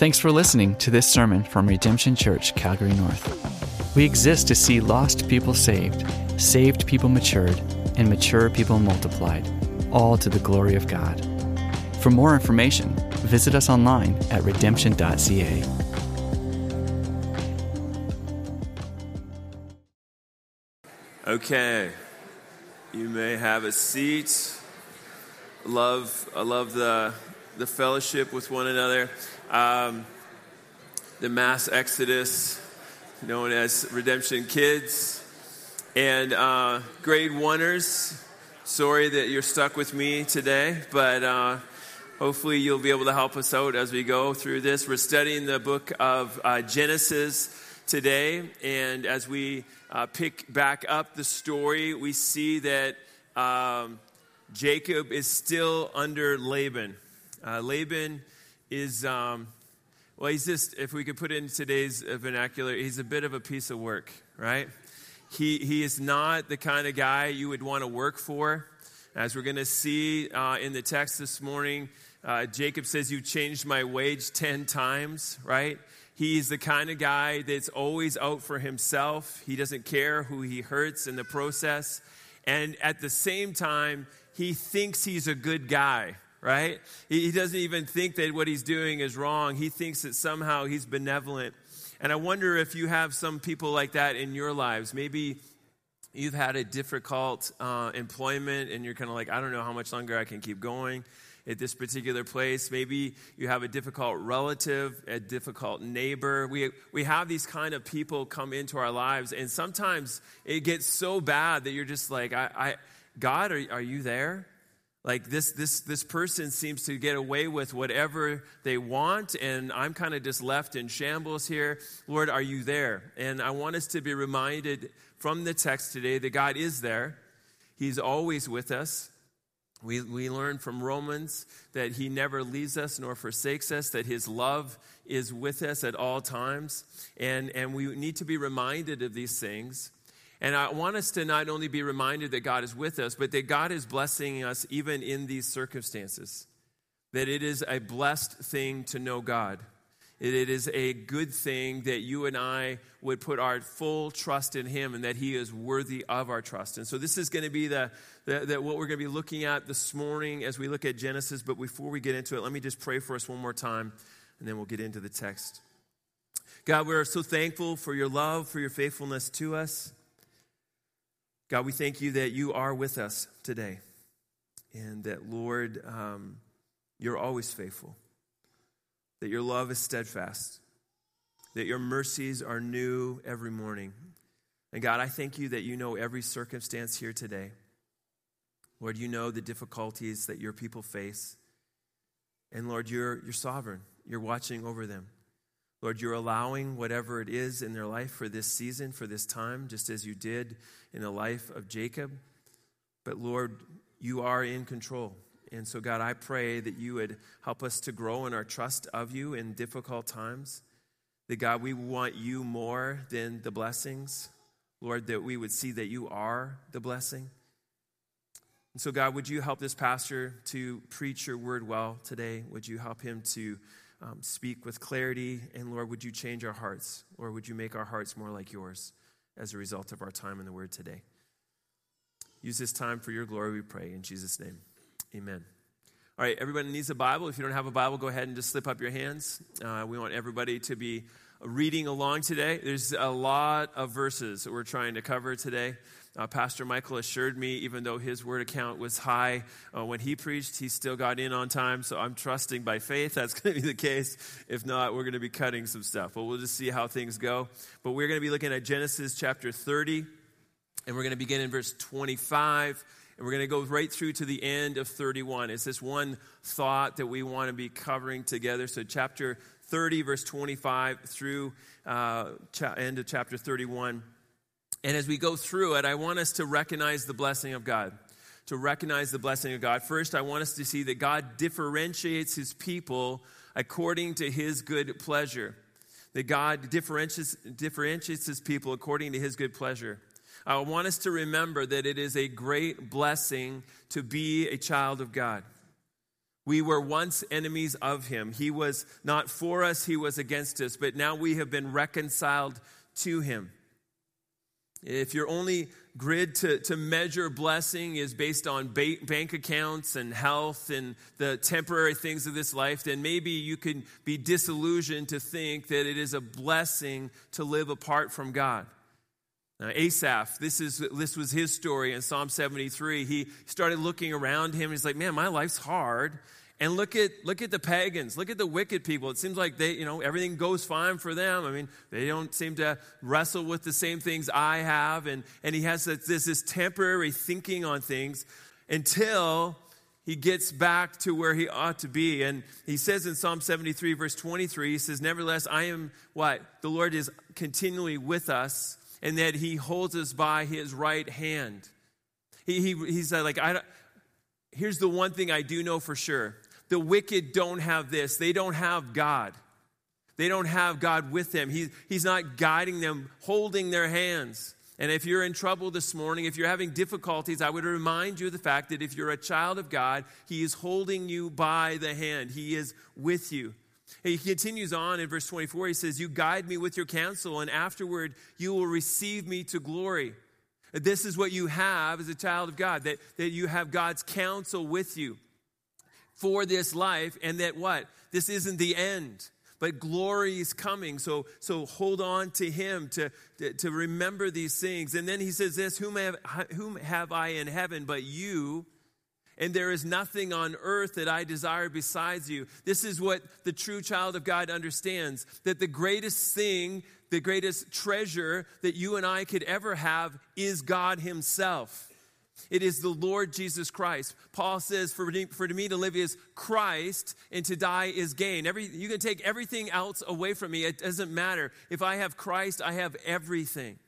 Thanks for listening to this sermon from Redemption Church, Calgary North. We exist to see lost people saved, saved people matured, and mature people multiplied, all to the glory of God. For more information, visit us online at redemption.ca. Okay, you may have a seat. Love, I love the the fellowship with one another. Um, the mass exodus, known as Redemption Kids, and uh, grade oneers. Sorry that you're stuck with me today, but uh, hopefully you'll be able to help us out as we go through this. We're studying the book of uh, Genesis today, and as we uh, pick back up the story, we see that um, Jacob is still under Laban. Uh, Laban is, um, well, he's just, if we could put in today's vernacular, he's a bit of a piece of work, right? He, he is not the kind of guy you would want to work for. As we're going to see uh, in the text this morning, uh, Jacob says, You changed my wage 10 times, right? He's the kind of guy that's always out for himself. He doesn't care who he hurts in the process. And at the same time, he thinks he's a good guy, right? He doesn't even think that what he's doing is wrong. He thinks that somehow he's benevolent. And I wonder if you have some people like that in your lives. Maybe you've had a difficult uh, employment and you're kind of like, I don't know how much longer I can keep going at this particular place. Maybe you have a difficult relative, a difficult neighbor. We, we have these kind of people come into our lives, and sometimes it gets so bad that you're just like, I, I God, are, are you there? Like this, this, this person seems to get away with whatever they want, and I'm kind of just left in shambles here. Lord, are you there? And I want us to be reminded from the text today that God is there. He's always with us. We, we learn from Romans that he never leaves us nor forsakes us, that his love is with us at all times. And, and we need to be reminded of these things. And I want us to not only be reminded that God is with us, but that God is blessing us even in these circumstances. That it is a blessed thing to know God. It is a good thing that you and I would put our full trust in Him and that He is worthy of our trust. And so, this is going to be the, the, the what we're going to be looking at this morning as we look at Genesis. But before we get into it, let me just pray for us one more time, and then we'll get into the text. God, we're so thankful for your love, for your faithfulness to us. God, we thank you that you are with us today and that, Lord, um, you're always faithful, that your love is steadfast, that your mercies are new every morning. And God, I thank you that you know every circumstance here today. Lord, you know the difficulties that your people face. And Lord, you're, you're sovereign. You're watching over them. Lord, you're allowing whatever it is in their life for this season, for this time, just as you did in the life of Jacob. But Lord, you are in control. And so, God, I pray that you would help us to grow in our trust of you in difficult times. That, God, we want you more than the blessings. Lord, that we would see that you are the blessing. And so, God, would you help this pastor to preach your word well today? Would you help him to um, speak with clarity. And Lord, would you change our hearts? Or would you make our hearts more like yours as a result of our time in the Word today? Use this time for your glory, we pray. In Jesus' name, amen. All right, everybody needs a Bible. If you don't have a Bible, go ahead and just slip up your hands. Uh, we want everybody to be reading along today. There's a lot of verses that we're trying to cover today. Uh, Pastor Michael assured me, even though his word account was high uh, when he preached, he still got in on time. So I'm trusting by faith that's going to be the case. If not, we're going to be cutting some stuff. But we'll just see how things go. But we're going to be looking at Genesis chapter 30, and we're going to begin in verse 25. And we're going to go right through to the end of 31. It's this one thought that we want to be covering together. So, chapter 30, verse 25, through uh, cha- end of chapter 31. And as we go through it, I want us to recognize the blessing of God. To recognize the blessing of God. First, I want us to see that God differentiates his people according to his good pleasure. That God differentiates, differentiates his people according to his good pleasure. I want us to remember that it is a great blessing to be a child of God. We were once enemies of him. He was not for us, he was against us, but now we have been reconciled to him. If your only grid to, to measure blessing is based on ba- bank accounts and health and the temporary things of this life, then maybe you can be disillusioned to think that it is a blessing to live apart from God. Now, Asaph, this, is, this was his story in Psalm 73. He started looking around him. He's like, man, my life's hard. And look at, look at the pagans. Look at the wicked people. It seems like they, you know, everything goes fine for them. I mean, they don't seem to wrestle with the same things I have. And, and he has this, this temporary thinking on things until he gets back to where he ought to be. And he says in Psalm 73, verse 23, he says, Nevertheless, I am what? The Lord is continually with us and that he holds us by his right hand. He, he, he's like, I, don't, here's the one thing I do know for sure the wicked don't have this, they don't have God. They don't have God with them. He, he's not guiding them, holding their hands. And if you're in trouble this morning, if you're having difficulties, I would remind you of the fact that if you're a child of God, He is holding you by the hand. He is with you. He continues on in verse 24. He says, You guide me with your counsel, and afterward you will receive me to glory. This is what you have as a child of God, that, that you have God's counsel with you for this life, and that what? This isn't the end, but glory is coming. So, so hold on to Him to, to, to remember these things. And then he says this whom have, whom have I in heaven but you? and there is nothing on earth that I desire besides you. This is what the true child of God understands that the greatest thing, the greatest treasure that you and I could ever have is God Himself. It is the Lord Jesus Christ. Paul says, for for me to live is Christ and to die is gain. Every, you can take everything else away from me. It doesn't matter. If I have Christ, I have everything.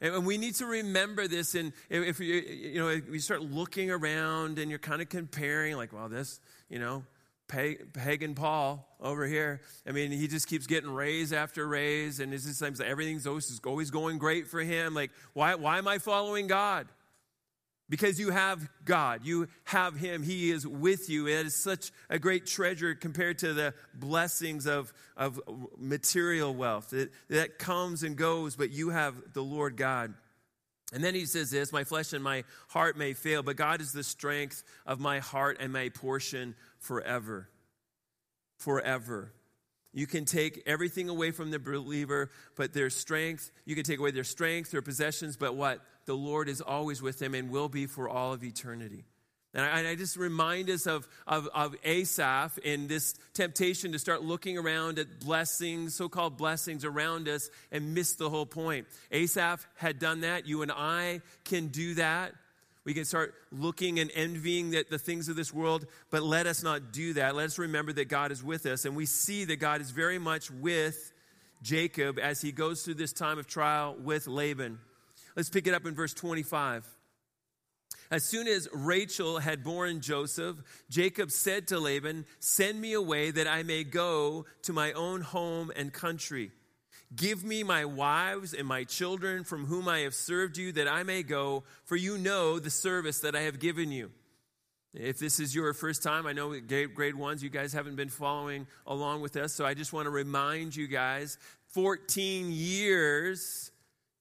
And we need to remember this. And if you, you know, you start looking around and you're kind of comparing, like, well, this, you know, pagan Paul over here. I mean, he just keeps getting raise after raise, and it's just seems like everything's always going great for him. Like, why, why am I following God? Because you have God, you have Him, He is with you. It is such a great treasure compared to the blessings of, of material wealth that, that comes and goes, but you have the Lord God. And then he says this My flesh and my heart may fail, but God is the strength of my heart and my portion forever. Forever. You can take everything away from the believer, but their strength, you can take away their strength, their possessions, but what? The Lord is always with them and will be for all of eternity. And I, and I just remind us of, of, of Asaph in this temptation to start looking around at blessings, so called blessings around us, and miss the whole point. Asaph had done that. You and I can do that. We can start looking and envying the, the things of this world, but let us not do that. Let us remember that God is with us. And we see that God is very much with Jacob as he goes through this time of trial with Laban. Let's pick it up in verse 25. As soon as Rachel had borne Joseph, Jacob said to Laban, Send me away that I may go to my own home and country. Give me my wives and my children from whom I have served you, that I may go, for you know the service that I have given you. If this is your first time, I know grade ones, you guys haven't been following along with us, so I just want to remind you guys 14 years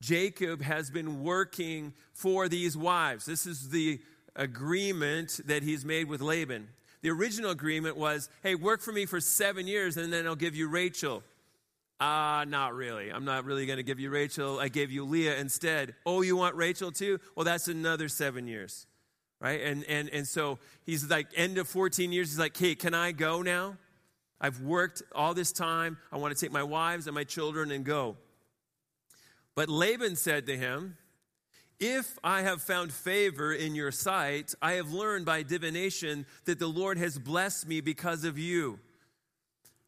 Jacob has been working for these wives. This is the agreement that he's made with Laban. The original agreement was hey, work for me for seven years and then I'll give you Rachel. Ah, uh, not really. I'm not really going to give you Rachel. I gave you Leah instead. Oh, you want Rachel too? Well, that's another seven years. Right? And, and, and so he's like, end of 14 years, he's like, hey, can I go now? I've worked all this time. I want to take my wives and my children and go. But Laban said to him, if I have found favor in your sight, I have learned by divination that the Lord has blessed me because of you.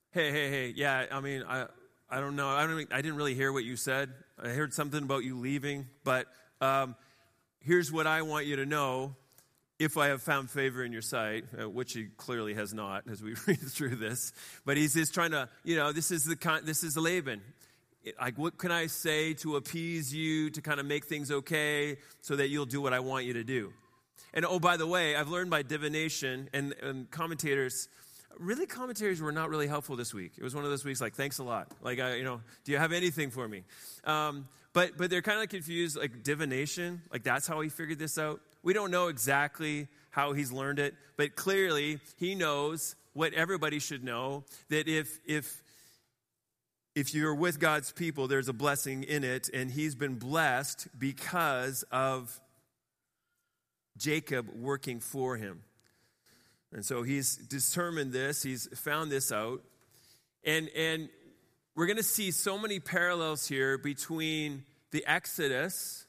Hey, hey, hey, yeah, I mean, I, I don't know. I, don't, I didn't really hear what you said. I heard something about you leaving, but um, here's what I want you to know. If I have found favor in your sight, uh, which he clearly has not, as we read through this, but he's just trying to, you know, this is the this is Laban. Like, what can I say to appease you, to kind of make things okay, so that you'll do what I want you to do? And oh, by the way, I've learned by divination and, and commentators, really commentators were not really helpful this week. It was one of those weeks like, thanks a lot. Like, I, you know, do you have anything for me? Um, but, but they're kind of confused, like divination, like that's how he figured this out. We don't know exactly how he's learned it, but clearly he knows what everybody should know that if, if, if you're with God's people, there's a blessing in it, and he's been blessed because of Jacob working for him. And so he's determined this, he's found this out. And, and we're going to see so many parallels here between the Exodus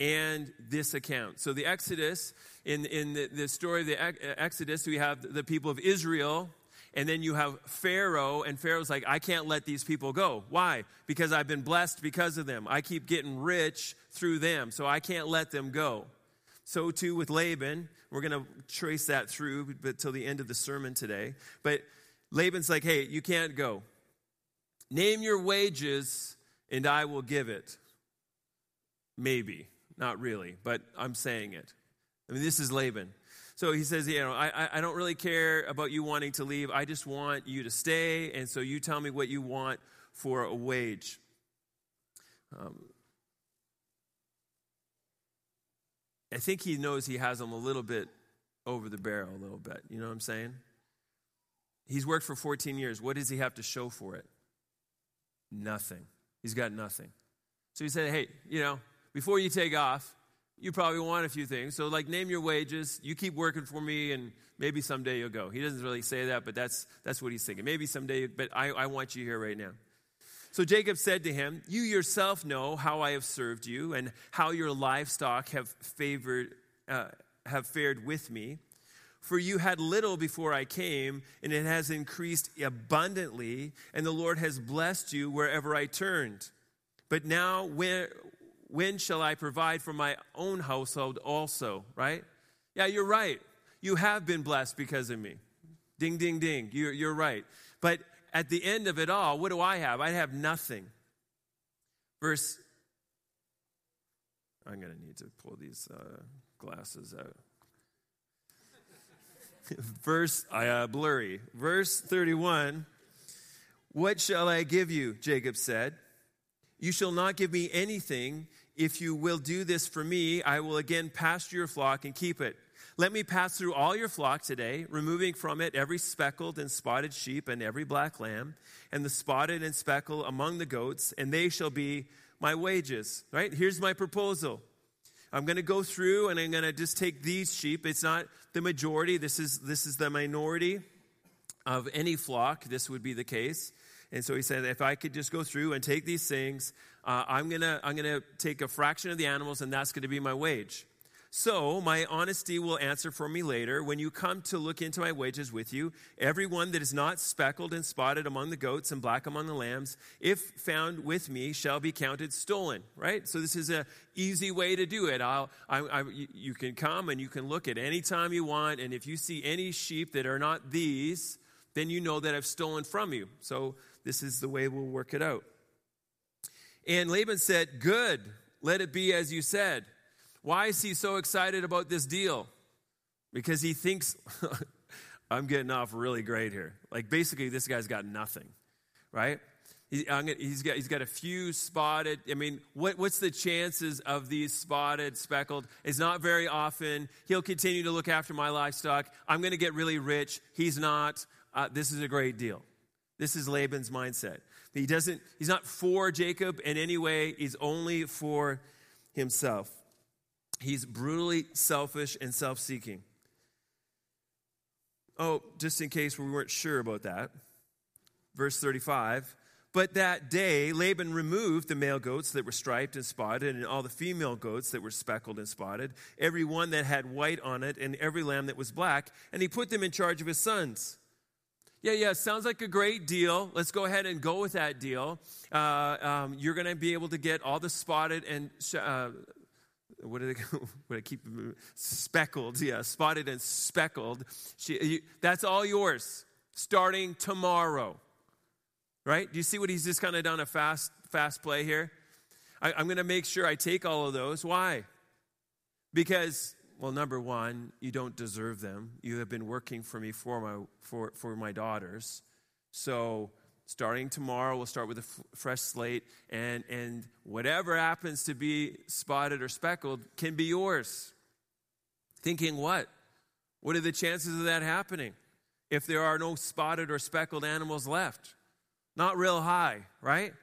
and this account. So, the Exodus, in, in the, the story of the Exodus, we have the people of Israel, and then you have Pharaoh, and Pharaoh's like, I can't let these people go. Why? Because I've been blessed because of them. I keep getting rich through them, so I can't let them go. So too with Laban. We're going to trace that through but till the end of the sermon today. But Laban's like, hey, you can't go. Name your wages and I will give it. Maybe, not really, but I'm saying it. I mean, this is Laban. So he says, you know, I, I don't really care about you wanting to leave. I just want you to stay. And so you tell me what you want for a wage. Um, I think he knows he has him a little bit over the barrel, a little bit. You know what I'm saying? He's worked for 14 years. What does he have to show for it? Nothing. He's got nothing. So he said, hey, you know, before you take off, you probably want a few things. So, like, name your wages. You keep working for me, and maybe someday you'll go. He doesn't really say that, but that's, that's what he's thinking. Maybe someday, but I, I want you here right now. So Jacob said to him, You yourself know how I have served you and how your livestock have favored, uh, have fared with me. For you had little before I came, and it has increased abundantly, and the Lord has blessed you wherever I turned. But now, when, when shall I provide for my own household also? Right? Yeah, you're right. You have been blessed because of me. Ding, ding, ding. You're, you're right. But at the end of it all, what do I have? I have nothing. Verse, I'm going to need to pull these uh, glasses out. Verse, uh, blurry. Verse 31 What shall I give you? Jacob said. You shall not give me anything. If you will do this for me, I will again pasture your flock and keep it. Let me pass through all your flock today, removing from it every speckled and spotted sheep and every black lamb, and the spotted and speckled among the goats, and they shall be my wages. Right? Here's my proposal. I'm going to go through and I'm going to just take these sheep. It's not the majority. This is this is the minority of any flock. This would be the case. And so he said, if I could just go through and take these things, uh, I'm gonna I'm gonna take a fraction of the animals, and that's going to be my wage. So my honesty will answer for me later. When you come to look into my wages with you, everyone that is not speckled and spotted among the goats and black among the lambs, if found with me, shall be counted stolen. Right? So this is a easy way to do it. I'll, I, I, you can come and you can look at any time you want, and if you see any sheep that are not these, then you know that I've stolen from you. So this is the way we'll work it out. And Laban said, Good, let it be as you said. Why is he so excited about this deal? Because he thinks, I'm getting off really great here. Like, basically, this guy's got nothing, right? He, has got, he's got a few spotted. I mean, what, what's the chances of these spotted, speckled? It's not very often. He'll continue to look after my livestock. I'm going to get really rich. He's not. Uh, this is a great deal. This is Laban's mindset. He doesn't, he's not for Jacob in any way. He's only for himself. He's brutally selfish and self seeking. Oh, just in case we weren't sure about that. Verse 35 But that day Laban removed the male goats that were striped and spotted, and all the female goats that were speckled and spotted, every one that had white on it, and every lamb that was black, and he put them in charge of his sons. Yeah, yeah, sounds like a great deal. Let's go ahead and go with that deal. Uh, um, you're going to be able to get all the spotted and uh, what do they what I keep speckled? Yeah, spotted and speckled. She, you, that's all yours starting tomorrow. Right? Do you see what he's just kind of done a fast fast play here? I, I'm going to make sure I take all of those. Why? Because Well, number one, you don't deserve them. You have been working for me for my, for, for my daughters. So, starting tomorrow, we'll start with a f- fresh slate, and, and whatever happens to be spotted or speckled can be yours. Thinking what? What are the chances of that happening if there are no spotted or speckled animals left? Not real high, right?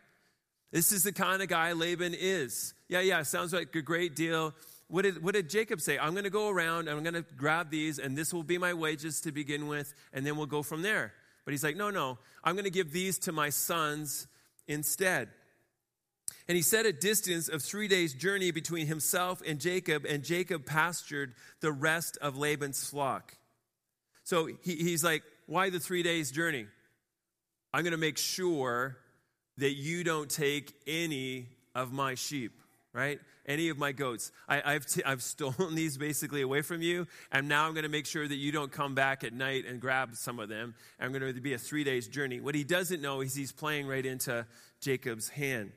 This is the kind of guy Laban is. Yeah, yeah, sounds like a great deal. What did, what did Jacob say? I'm going to go around, I'm going to grab these, and this will be my wages to begin with, and then we'll go from there. But he's like, no, no, I'm going to give these to my sons instead. And he set a distance of three days' journey between himself and Jacob, and Jacob pastured the rest of Laban's flock. So he, he's like, why the three days' journey? I'm going to make sure that you don't take any of my sheep, right? Any of my goats. I, have t- I've stolen these basically away from you, and now I'm going to make sure that you don't come back at night and grab some of them. I'm going to be a three days journey. What he doesn't know is he's playing right into Jacob's hand.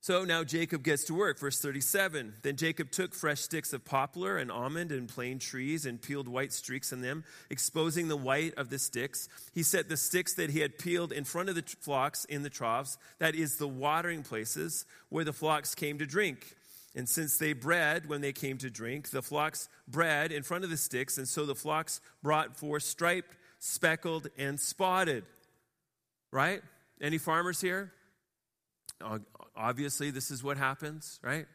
So now Jacob gets to work. Verse 37 Then Jacob took fresh sticks of poplar and almond and plane trees and peeled white streaks in them, exposing the white of the sticks. He set the sticks that he had peeled in front of the flocks in the troughs, that is, the watering places where the flocks came to drink. And since they bred when they came to drink, the flocks bred in front of the sticks, and so the flocks brought forth striped, speckled, and spotted. Right? Any farmers here? Obviously, this is what happens, right?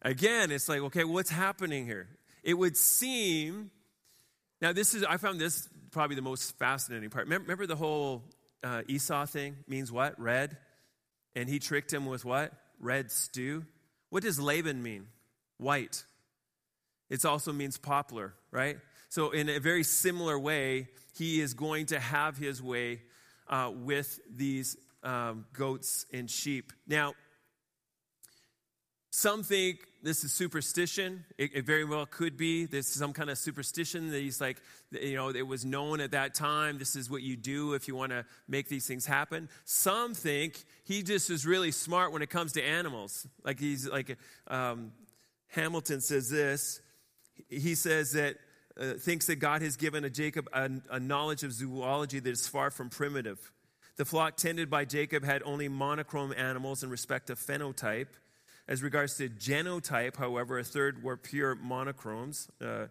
Again, it's like, okay, what's happening here? It would seem, now this is, I found this probably the most fascinating part. Remember, the whole uh, Esau thing means what? Red? And he tricked him with what? Red stew. What does Laban mean? White. It also means poplar, right? So, in a very similar way, he is going to have his way uh, with these um, goats and sheep. Now, some think this is superstition. It, it, very well could be. This is some kind of superstition that he's like, you know, it was known at that time. This is what you do if you want to make these things happen. Some think he just is really smart when it comes to animals. Like he's like, um, Hamilton says this. He says that, uh, thinks that God has given a Jacob a, a knowledge of zoology that is far from primitive. The flock tended by Jacob had only monochrome animals in respect of phenotype. As regards to genotype, however, a third were pure monochromes, uh,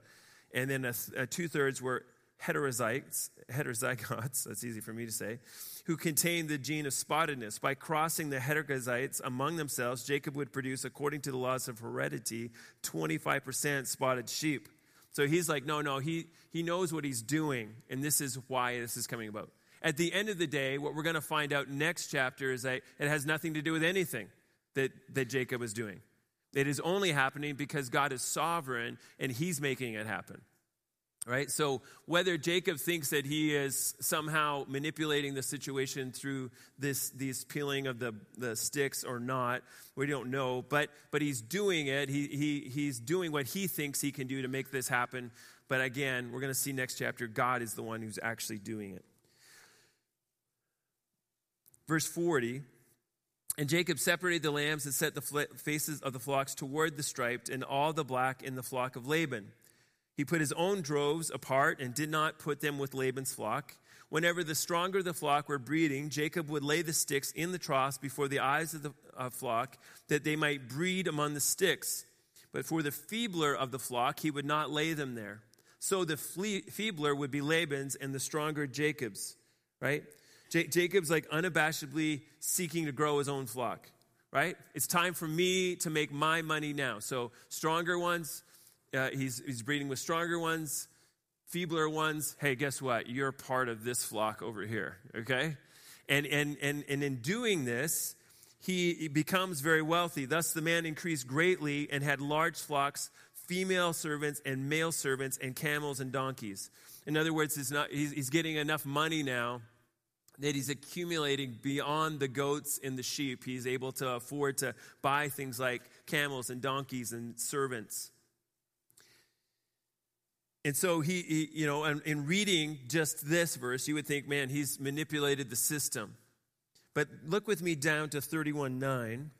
and then th- uh, two thirds were heterozygotes, heterozygotes, that's easy for me to say, who contained the gene of spottedness. By crossing the heterozygotes among themselves, Jacob would produce, according to the laws of heredity, 25% spotted sheep. So he's like, no, no, he, he knows what he's doing, and this is why this is coming about. At the end of the day, what we're going to find out next chapter is that it has nothing to do with anything that, that Jacob is doing. It is only happening because God is sovereign and he's making it happen. Right? So whether Jacob thinks that he is somehow manipulating the situation through this these peeling of the, the sticks or not, we don't know. But but he's doing it. He, he he's doing what he thinks he can do to make this happen. But again, we're going to see next chapter, God is the one who's actually doing it. Verse 40 And Jacob separated the lambs and set the faces of the flocks toward the striped and all the black in the flock of Laban. He put his own droves apart and did not put them with Laban's flock. Whenever the stronger the flock were breeding, Jacob would lay the sticks in the troughs before the eyes of the uh, flock, that they might breed among the sticks. But for the feebler of the flock, he would not lay them there. So the feebler would be Laban's and the stronger Jacob's, right? J- Jacob's like unabashedly seeking to grow his own flock, right? It's time for me to make my money now. So, stronger ones, uh, he's, he's breeding with stronger ones, feebler ones. Hey, guess what? You're part of this flock over here, okay? And, and, and, and in doing this, he, becomes very wealthy. Thus, the man increased greatly and had large flocks, female servants and male servants, and camels and donkeys. In other words, it's not, he's, he's getting enough money now that he's accumulating beyond the goats and the sheep. He's able to afford to buy things like camels and donkeys and servants. And so he, he you know, in, in reading just this verse, you would think, man, he's manipulated the system. But look with me down to 31 9.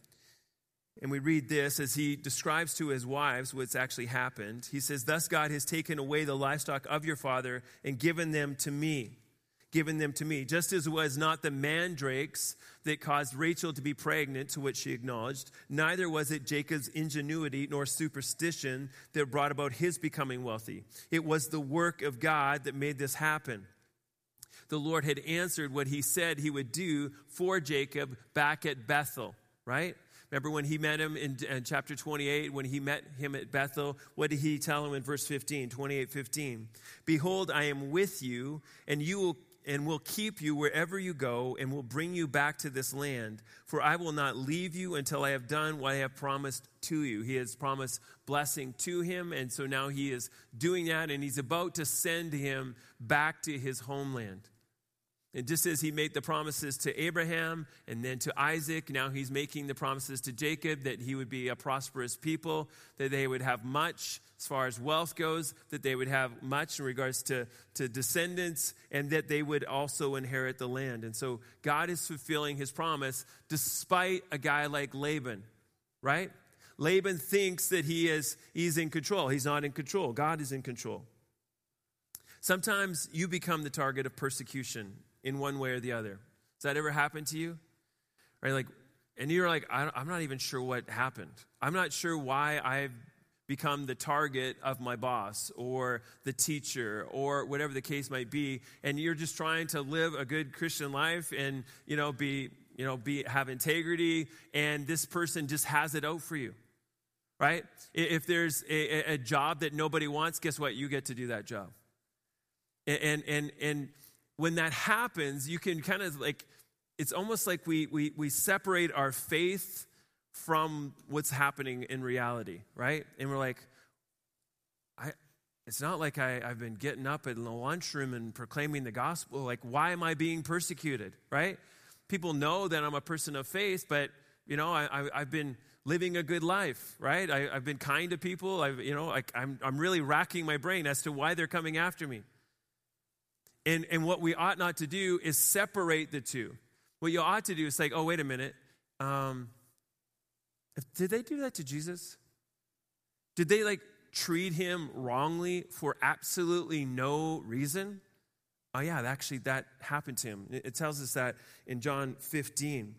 And we read this as he describes to his wives what's actually happened. He says, Thus God has taken away the livestock of your father and given them to me. Given them to me. Just as it was not the mandrakes that caused Rachel to be pregnant, to which she acknowledged, neither was it Jacob's ingenuity nor superstition that brought about his becoming wealthy. It was the work of God that made this happen the Lord had answered what he said he would do for Jacob back at Bethel, right? Remember when he met him in, in, chapter 28, when he met him at Bethel, what did he tell him in verse 15, 28, 15? Behold, I am with you, and you will and will keep you wherever you go, and will bring you back to this land. For I will not leave you until I have done what I have promised to you. He has promised blessing to him, and so now he is doing that, and he's about to send him back to his homeland. And just as he made the promises to Abraham and then to Isaac, now he's making the promises to Jacob that he would be a prosperous people, that they would have much as far as wealth goes, that they would have much in regards to, to descendants, and that they would also inherit the land. And so God is fulfilling his promise despite a guy like Laban, right? Laban thinks that he is he's in control. He's not in control. God is in control. Sometimes you become the target of persecution in one way or the other. Does that ever happen to you? Right? Like, and you're like, I'm not even sure what happened. I'm not sure why I've become the target of my boss or the teacher or whatever the case might be and you're just trying to live a good christian life and you know be you know be have integrity and this person just has it out for you right if there's a, a job that nobody wants guess what you get to do that job and and and when that happens, you can kind of like, it's almost like we, we, we separate our faith from what's happening in reality, right? And we're like, I, it's not like I, I've been getting up in the lunchroom and proclaiming the gospel. Like, why am I being persecuted, right? People know that I'm a person of faith, but, you know, I, I, have been living a good life, right? I, have been kind to people. I've, you know, like I'm, I'm really racking my brain as to why they're coming after me. And, and what we ought not to do is separate the two. What you ought to do is like, oh, wait a minute. Um, did they do that to Jesus? Did they like treat him wrongly for absolutely no reason? Oh, yeah, actually, that happened to him. It tells us that in John 15.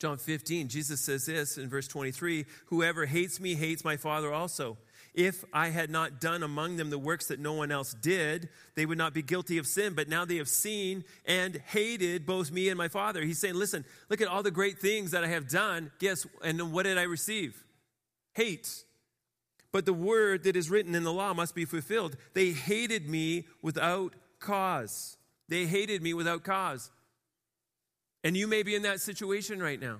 John 15, Jesus says this in verse 23 Whoever hates me hates my Father also. If I had not done among them the works that no one else did, they would not be guilty of sin. But now they have seen and hated both me and my Father. He's saying, Listen, look at all the great things that I have done. Guess, and what did I receive? Hate. But the word that is written in the law must be fulfilled. They hated me without cause. They hated me without cause. And you may be in that situation right now.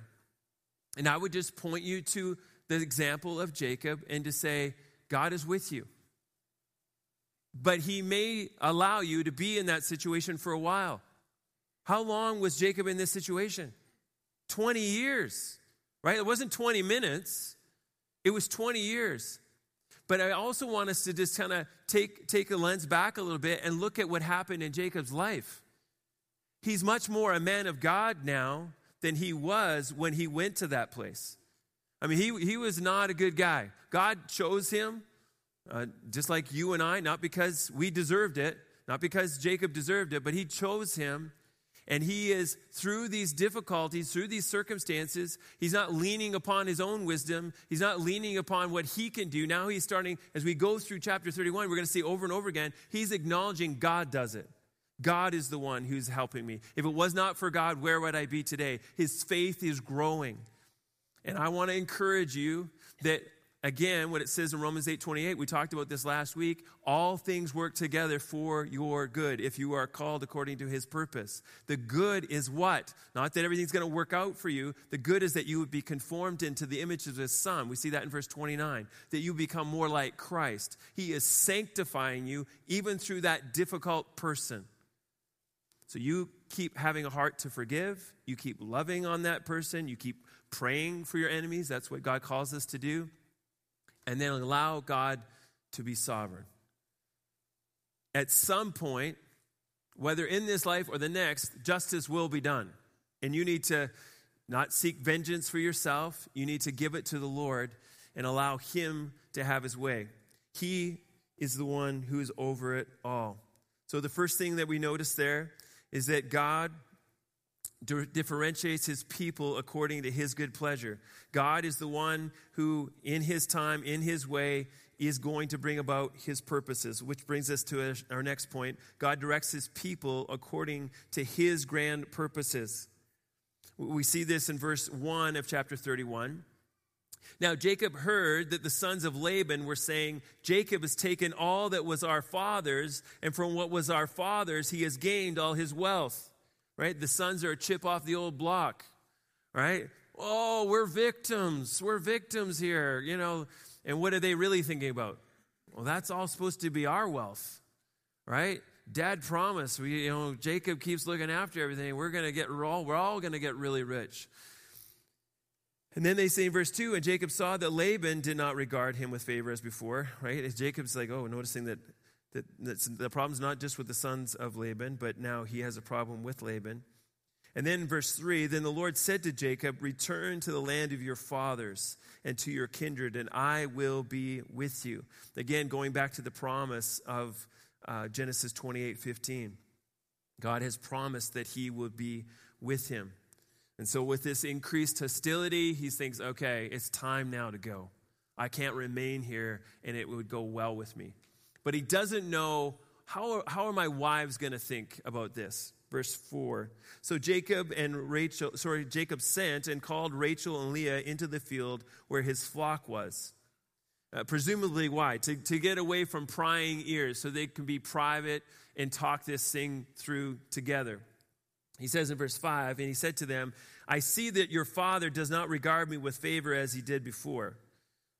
And I would just point you to the example of Jacob and to say, God is with you. But he may allow you to be in that situation for a while. How long was Jacob in this situation? 20 years, right? It wasn't 20 minutes, it was 20 years. But I also want us to just kind of take, take a lens back a little bit and look at what happened in Jacob's life. He's much more a man of God now than he was when he went to that place. I mean, he, he was not a good guy. God chose him, uh, just like you and I, not because we deserved it, not because Jacob deserved it, but he chose him. And he is, through these difficulties, through these circumstances, he's not leaning upon his own wisdom. He's not leaning upon what he can do. Now he's starting, as we go through chapter 31, we're going to see over and over again, he's acknowledging God does it. God is the one who's helping me. If it was not for God, where would I be today? His faith is growing. And I want to encourage you that again what it says in Romans 8:28 we talked about this last week all things work together for your good if you are called according to his purpose. The good is what? Not that everything's going to work out for you. The good is that you would be conformed into the image of his son. We see that in verse 29 that you become more like Christ. He is sanctifying you even through that difficult person so you keep having a heart to forgive you keep loving on that person you keep praying for your enemies. That's what God calls us to do. And then allow God to be sovereign. At some point, whether in this life or the next, justice will be done. And you need to not seek vengeance for yourself. You need to give it to the Lord and allow Him to have His way. He is the one who is over it all. So, the first thing that we notice there is that God differentiates his people according to his good pleasure. God is the one who, in his time, in his way, is going to bring about his purposes, which brings us to our next point. God directs his people according to his grand purposes. We see this in verse 1 of chapter 31. Now, Jacob heard that the sons of Laban were saying, Jacob has taken all that was our father's, and from what was our father's, he has gained all his wealth. Right? The sons are a chip off the old block. Right? Oh, we're victims. We're victims here. You know, and what are they really thinking about? Well, that's all supposed to be our wealth. Right? Dad promised. We, you know, Jacob keeps looking after everything. We're going to get all, we're all going to get really rich. And then they say in verse 2 and Jacob saw that Laban did not regard him with favor as before, right? Jacob's like, oh, noticing that, that the problem's not just with the sons of Laban, but now he has a problem with Laban. And then verse 3 Then the Lord said to Jacob, Return to the land of your fathers and to your kindred, and I will be with you. Again, going back to the promise of uh, Genesis 28 15. God has promised that he will be with him. And so, with this increased hostility, he thinks, okay, it's time now to go. I can't remain here and it would go well with me. But he doesn't know how, how are my wives going to think about this? Verse 4. So Jacob and Rachel, sorry, Jacob sent and called Rachel and Leah into the field where his flock was. Uh, presumably, why? To, to get away from prying ears so they can be private and talk this thing through together. He says in verse 5, and he said to them, I see that your father does not regard me with favor as he did before,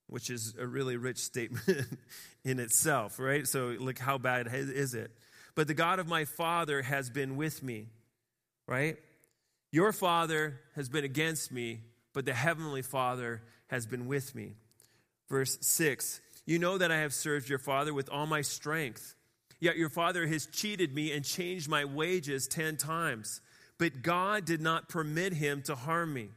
which is a really rich statement in itself, right? So, look, how bad is it? But the God of my father has been with me, right? Your father has been against me, but the heavenly father has been with me. Verse 6 You know that I have served your father with all my strength. Yet your father has cheated me and changed my wages ten times. But God did not permit him to harm me.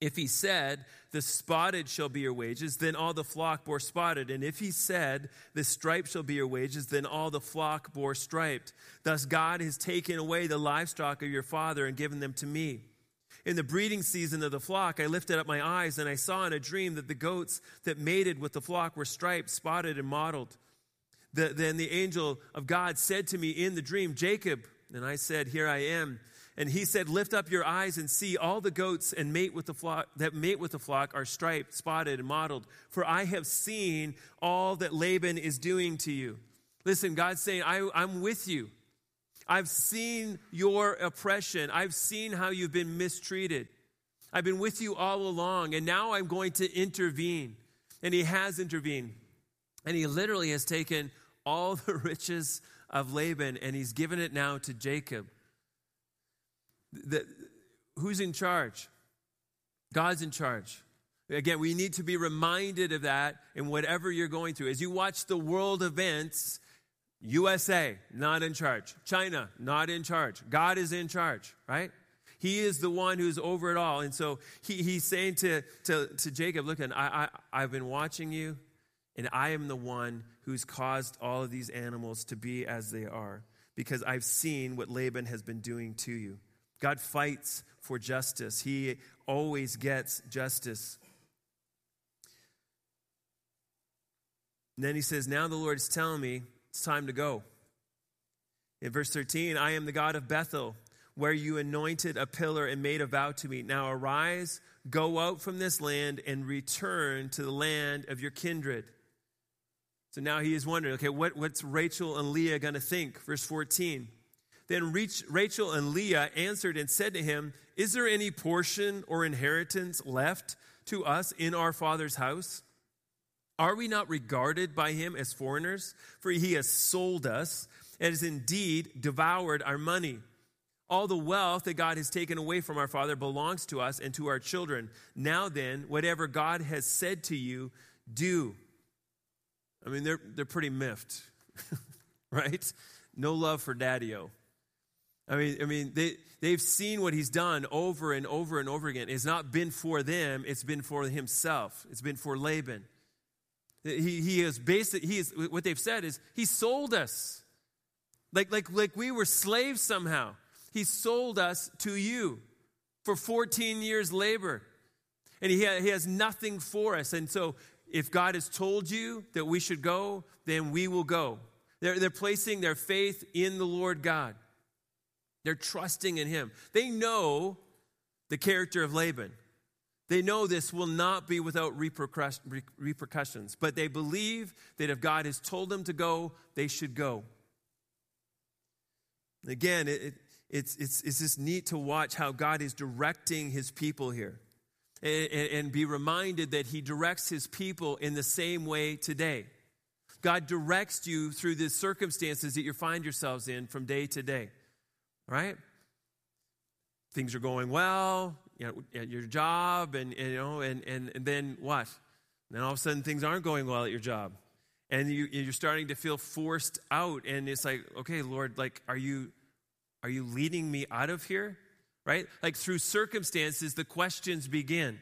If he said, The spotted shall be your wages, then all the flock bore spotted. And if he said, The striped shall be your wages, then all the flock bore striped. Thus God has taken away the livestock of your father and given them to me. In the breeding season of the flock, I lifted up my eyes and I saw in a dream that the goats that mated with the flock were striped, spotted, and mottled. The, then the angel of God said to me in the dream, Jacob. And I said, Here I am. And he said, Lift up your eyes and see all the goats and mate with the flock that mate with the flock are striped, spotted, and mottled. For I have seen all that Laban is doing to you. Listen, God's saying, I, I'm with you. I've seen your oppression. I've seen how you've been mistreated. I've been with you all along, and now I'm going to intervene. And he has intervened. And he literally has taken all the riches of Laban and he's given it now to Jacob. The, who's in charge? God's in charge. Again, we need to be reminded of that in whatever you're going through. As you watch the world events, USA, not in charge. China, not in charge. God is in charge, right? He is the one who's over it all. And so he, he's saying to, to, to Jacob, look, I, I, I've been watching you, and I am the one who's caused all of these animals to be as they are, because I've seen what Laban has been doing to you. God fights for justice, He always gets justice. And then he says, Now the Lord is telling me it's time to go. In verse 13, I am the God of Bethel, where you anointed a pillar and made a vow to me. Now arise, go out from this land, and return to the land of your kindred. So now he is wondering, okay, what, what's Rachel and Leah going to think? Verse 14. Then Rachel and Leah answered and said to him, Is there any portion or inheritance left to us in our father's house? Are we not regarded by him as foreigners? For he has sold us and has indeed devoured our money. All the wealth that God has taken away from our father belongs to us and to our children. Now then, whatever God has said to you, do. I mean, they're, they're pretty miffed, right? No love for daddy I mean, I mean, they, they've seen what he's done over and over and over again. It's not been for them, it's been for himself. It's been for Laban. He, he is basic, he is, what they've said is, he sold us. Like, like, like we were slaves somehow. He sold us to you for 14 years' labor. And he, ha, he has nothing for us. And so, if God has told you that we should go, then we will go. They're, they're placing their faith in the Lord God. They're trusting in Him. They know the character of Laban. They know this will not be without repercussions, but they believe that if God has told them to go, they should go. Again, it, it, it's, it's, it's just neat to watch how God is directing his people here and, and be reminded that he directs his people in the same way today. God directs you through the circumstances that you find yourselves in from day to day right? Things are going well, you know, at your job, and, you know, and, and, and then what? Then all of a sudden things aren't going well at your job. And you, you're starting to feel forced out, and it's like, okay, Lord, like, are you, are you leading me out of here? Right? Like through circumstances, the questions begin,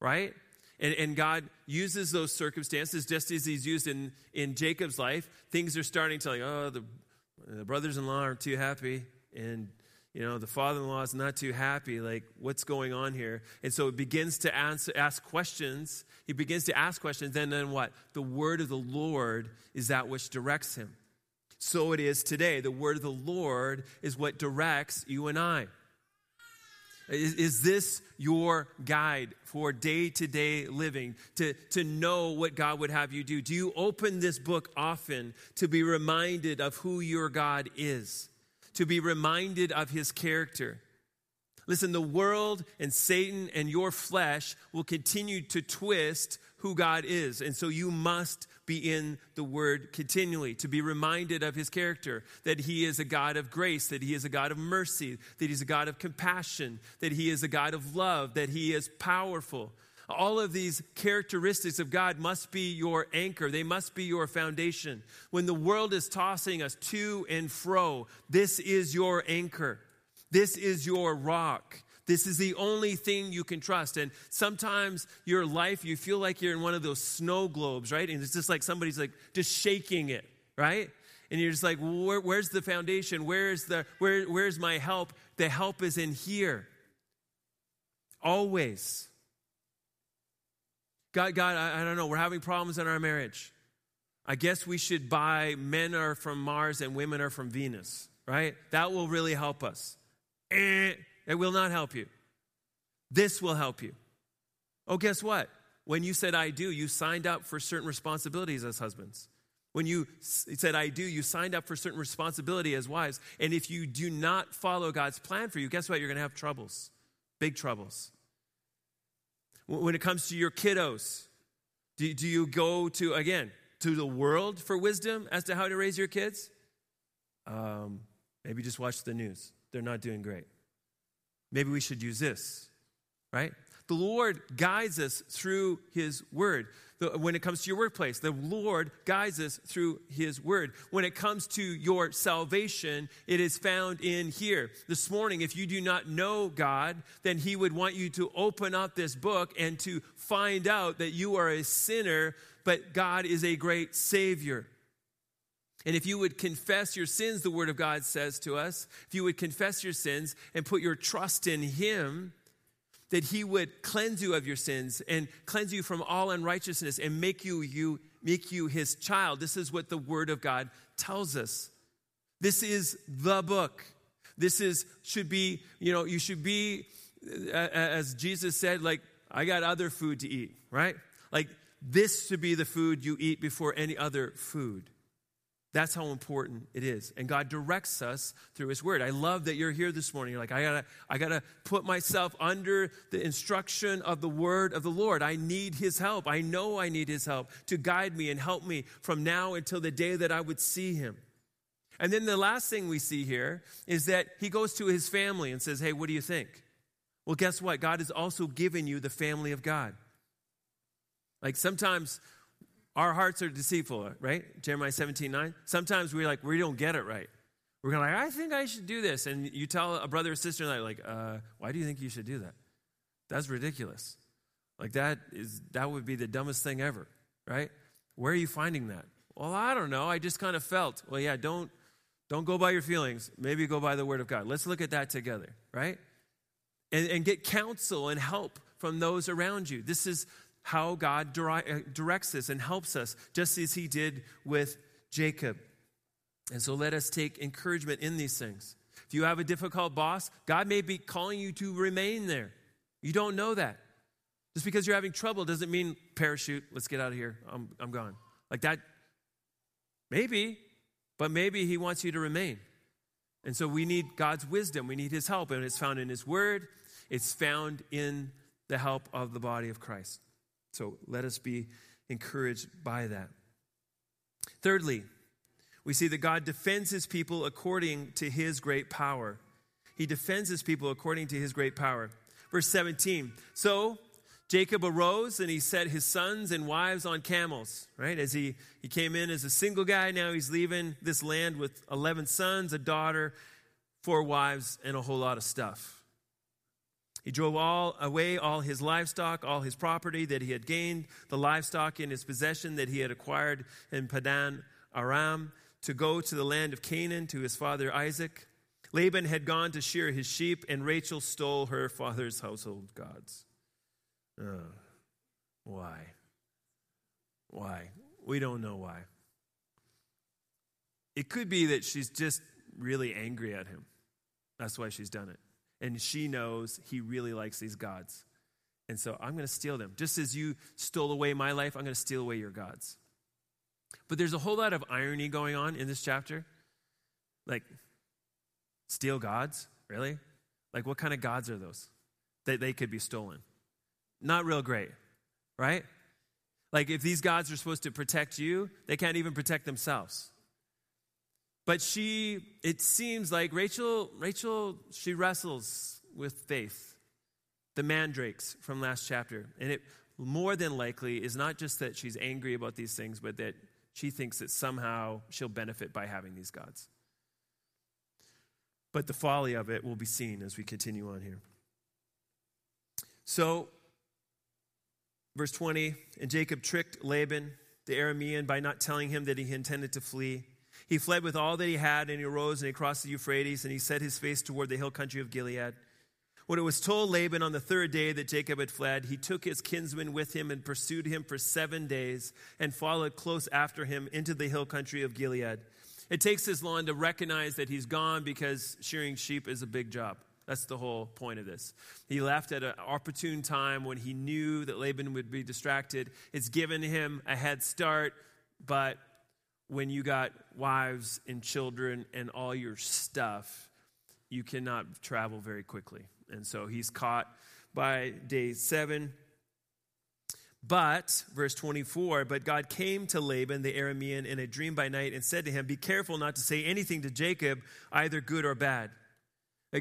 right? And, and, God uses those circumstances just as He's used in, in Jacob's life. Things are starting to like, oh, the, the brothers in law aren't too happy and you know the father-in-law is not too happy. Like what's going on here? And so it begins to answer, ask questions. He begins to ask questions and then what? The word of the lord is that which directs him. So it is today. The word of the lord is what directs you and i is, is this your guide for day to day living, to, to know what God would have you do? Do you open this book often to be reminded of who your God is? to be reminded of his character. Listen, the world and Satan and your flesh will continue to twist who God is. And so you must be in the Word continually to be reminded of His character that He is a God of grace, that He is a God of mercy, that He's a God of compassion, that He is a God of love, that He is powerful, all of these characteristics of God must be your anchor. They must be your foundation. When the world is tossing us to and fro, this is your anchor. This is your rock. This is the only thing you can trust. And sometimes your life, you feel like you're in one of those snow globes, right? And it's just like somebody's like just shaking it, right? And you're just like, Where, where's the foundation? Where's the where, where's my help? The help is in here. Always. God, God, I, I don't know, we're having problems in our marriage. I guess we should buy men are from Mars and women are from Venus, right? That will really help us. Eh, it will not help you. This will help you. Oh, guess what? When you said I do, you signed up for certain responsibilities as husbands. When you said I do, you signed up for certain responsibility as wives. And if you do not follow God's plan for you, guess what? You're going to have troubles, big troubles. When it comes to your kiddos, do, do you go to, again, to the world for wisdom as to how to raise your kids? Um, maybe just watch the news. They're not doing great. Maybe we should use this, right? The Lord guides us through His Word. When it comes to your workplace, the Lord guides us through His Word. When it comes to your salvation, it is found in here. This morning, if you do not know God, then He would want you to open up this book and to find out that you are a sinner, but God is a great Savior. And if you would confess your sins, the Word of God says to us, if you would confess your sins and put your trust in Him, that he would cleanse you of your sins and cleanse you from all unrighteousness and make you, you make you his child. This is what the word of God tells us. This is the book. This is should be, you know, you should be uh, uh, as Jesus said like I got other food to eat, right? Like this should be the food you eat before any other food. That's how important it is. And God directs us through His Word. I love that you're here this morning. You're like, I gotta, I gotta put myself under the instruction of the Word of the Lord. I need His help. I know I need His help to guide me and help me from now until the day that I would see Him. And then the last thing we see here is that He goes to His family and says, Hey, what do you think? Well, guess what? God has also given you the family of God. Like sometimes our hearts are deceitful, right? Jeremiah 17, 9. Sometimes we're like, we don't get it right. We're going like, I think I should do this. And you tell a brother or sister, like, uh, why do you think you should do that? That's ridiculous. Like that is that would be the dumbest thing ever, right? Where are you finding that? Well, I don't know. I just kind of felt. Well, yeah, don't don't go by your feelings. Maybe go by the word of God. Let's look at that together, right? And, and get counsel and help from those around you. This is how God uh, directs us and helps us, just as he did with Jacob. And so let us take encouragement in these things. If you have a difficult boss, God may be calling you to remain there. You don't know that. Just because you're having trouble doesn't mean parachute, let's get out of here, I'm, I'm gone. Like that, maybe, but maybe He wants you to remain. And so we need God's wisdom, we need His help, and it's found in His Word, it's found in the help of the body of Christ. So let us be encouraged by that. Thirdly, we see that God defends his people according to his great power. He defends his people according to his great power. Verse 17. So Jacob arose and he set his sons and wives on camels, right? As he, he came in as a single guy, now he's leaving this land with 11 sons, a daughter, four wives, and a whole lot of stuff. He drove all away all his livestock, all his property that he had gained, the livestock in his possession that he had acquired in Padan Aram, to go to the land of Canaan to his father Isaac. Laban had gone to shear his sheep, and Rachel stole her father's household gods. Why? Why? We don't know why. It could be that she's just really angry at him. That's why she's done it. And she knows he really likes these gods. And so I'm going to steal them. Just as you stole away my life, I'm going to steal away your gods. But there's a whole lot of irony going on in this chapter. Like, steal gods? Really? Like, what kind of gods are those that they could be stolen? Not real great, right? Like, if these gods are supposed to protect you, they can't even protect themselves. But she, it seems like Rachel, Rachel, she wrestles with faith. The mandrakes from last chapter. And it more than likely is not just that she's angry about these things, but that she thinks that somehow she'll benefit by having these gods. But the folly of it will be seen as we continue on here. So, verse 20, and Jacob tricked Laban, the Aramean, by not telling him that he intended to flee. He fled with all that he had, and he arose and he crossed the Euphrates, and he set his face toward the hill country of Gilead. When it was told Laban on the third day that Jacob had fled, he took his kinsman with him and pursued him for seven days and followed close after him into the hill country of Gilead. It takes this long to recognize that he's gone because shearing sheep is a big job. That's the whole point of this. He left at an opportune time when he knew that Laban would be distracted. It's given him a head start, but when you got wives and children and all your stuff, you cannot travel very quickly. And so he's caught by day seven. But, verse 24, but God came to Laban the Aramean in a dream by night and said to him, Be careful not to say anything to Jacob, either good or bad.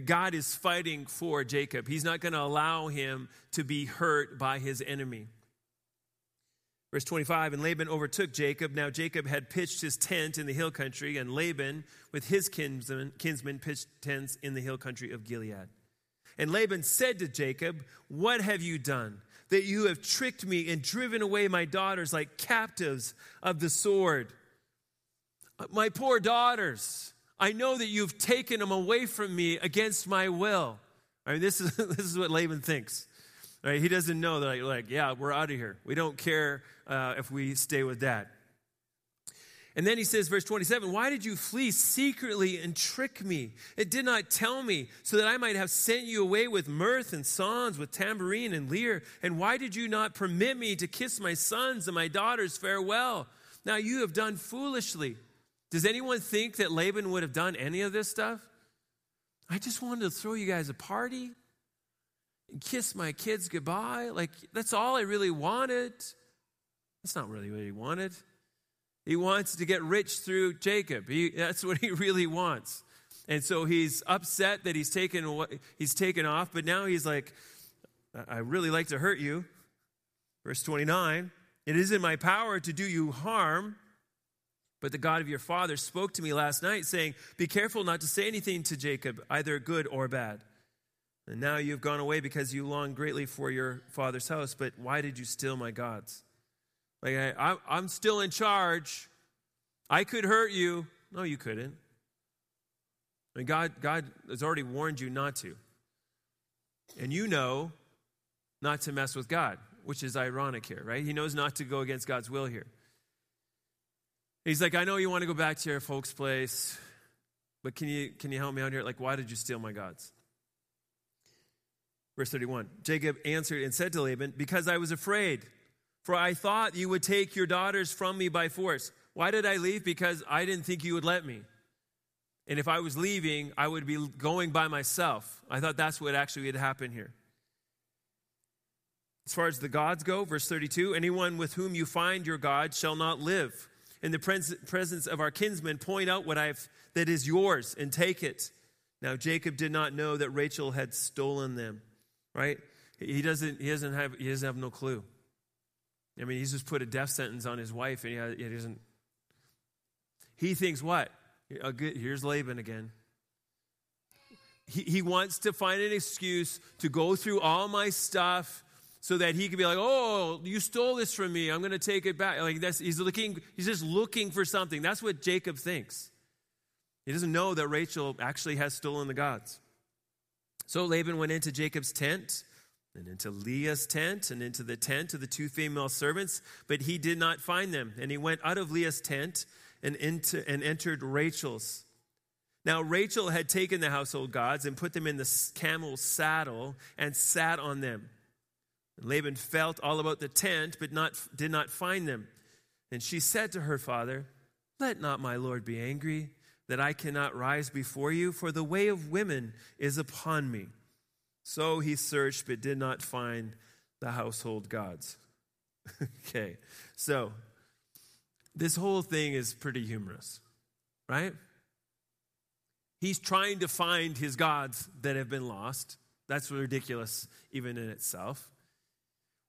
God is fighting for Jacob. He's not going to allow him to be hurt by his enemy. Verse 25, and Laban overtook Jacob. Now Jacob had pitched his tent in the hill country, and Laban, with his kinsmen, kinsmen pitched tents in the hill country of Gilead. And Laban said to Jacob, What have you done? That you have tricked me and driven away my daughters like captives of the sword. My poor daughters, I know that you've taken them away from me against my will. I mean, this is, this is what Laban thinks. Right? He doesn't know that, like, yeah, we're out of here. We don't care uh, if we stay with that. And then he says, verse 27, Why did you flee secretly and trick me? It did not tell me, so that I might have sent you away with mirth and songs, with tambourine and lyre. And why did you not permit me to kiss my sons and my daughters farewell? Now you have done foolishly. Does anyone think that Laban would have done any of this stuff? I just wanted to throw you guys a party kiss my kids goodbye. Like, that's all I really wanted. That's not really what he wanted. He wants to get rich through Jacob. He, that's what he really wants. And so he's upset that he's taken, he's taken off, but now he's like, I really like to hurt you. Verse 29 It is in my power to do you harm, But the God of your father spoke to me last night, saying, Be careful not to say anything to Jacob, either good or bad. And now you've gone away because you long greatly for your father's house. But why did you steal my gods? Like, I, I'm still in charge. I could hurt you. No, you couldn't. God, God has already warned you not to. And you know not to mess with God, which is ironic here, right? He knows not to go against God's will here. He's like, I know you want to go back to your folks' place, but can you, can you help me out here? Like, why did you steal my gods? Verse 31 Jacob answered and said to Laban, Because I was afraid, for I thought you would take your daughters from me by force. Why did I leave? Because I didn't think you would let me. And if I was leaving, I would be going by myself. I thought that's what actually had happened here. As far as the gods go, verse 32 anyone with whom you find your God shall not live. In the presence of our kinsmen, point out what I've that is yours and take it. Now Jacob did not know that Rachel had stolen them, right? He doesn't, he doesn't have he doesn't have no clue. I mean, he's just put a death sentence on his wife, and he, he doesn't. He thinks what? Here's Laban again. He, he wants to find an excuse to go through all my stuff so that he could be like, "Oh, you stole this from me. I'm going to take it back." Like that's he's looking. He's just looking for something. That's what Jacob thinks. He doesn't know that Rachel actually has stolen the gods. So Laban went into Jacob's tent and into Leah's tent and into the tent of the two female servants, but he did not find them. And he went out of Leah's tent and, into, and entered Rachel's. Now, Rachel had taken the household gods and put them in the camel's saddle and sat on them. And Laban felt all about the tent, but not, did not find them. And she said to her father, Let not my Lord be angry that I cannot rise before you, for the way of women is upon me. So he searched, but did not find the household gods. okay, so this whole thing is pretty humorous, right? He's trying to find his gods that have been lost. That's ridiculous, even in itself.